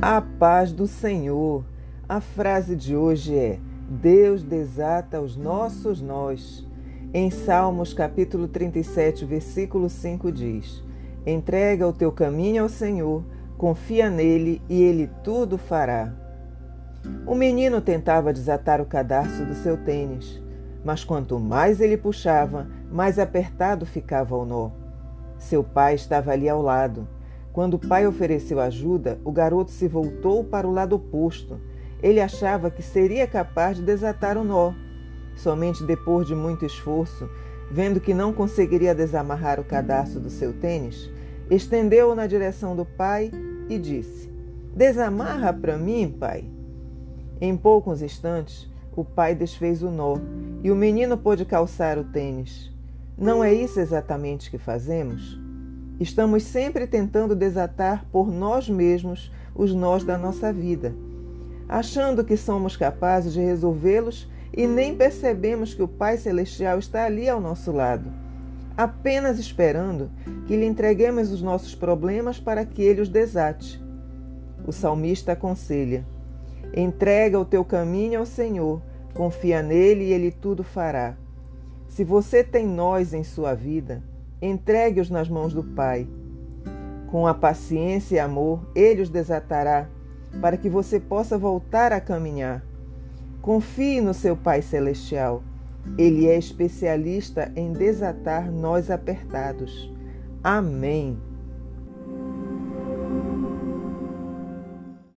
A paz do Senhor. A frase de hoje é: Deus desata os nossos nós. Em Salmos capítulo 37, versículo 5 diz: Entrega o teu caminho ao Senhor, confia nele e ele tudo fará. O menino tentava desatar o cadarço do seu tênis, mas quanto mais ele puxava, mais apertado ficava o nó. Seu pai estava ali ao lado quando o pai ofereceu ajuda, o garoto se voltou para o lado oposto. Ele achava que seria capaz de desatar o nó. Somente depois de muito esforço, vendo que não conseguiria desamarrar o cadarço do seu tênis, estendeu-o na direção do pai e disse: Desamarra para mim, pai. Em poucos instantes, o pai desfez o nó e o menino pôde calçar o tênis. Não é isso exatamente que fazemos? Estamos sempre tentando desatar por nós mesmos os nós da nossa vida, achando que somos capazes de resolvê-los e nem percebemos que o Pai Celestial está ali ao nosso lado, apenas esperando que lhe entreguemos os nossos problemas para que ele os desate. O salmista aconselha: entrega o teu caminho ao Senhor, confia nele e ele tudo fará. Se você tem nós em sua vida, Entregue-os nas mãos do Pai. Com a paciência e amor, Ele os desatará, para que você possa voltar a caminhar. Confie no seu Pai Celestial. Ele é especialista em desatar nós apertados. Amém.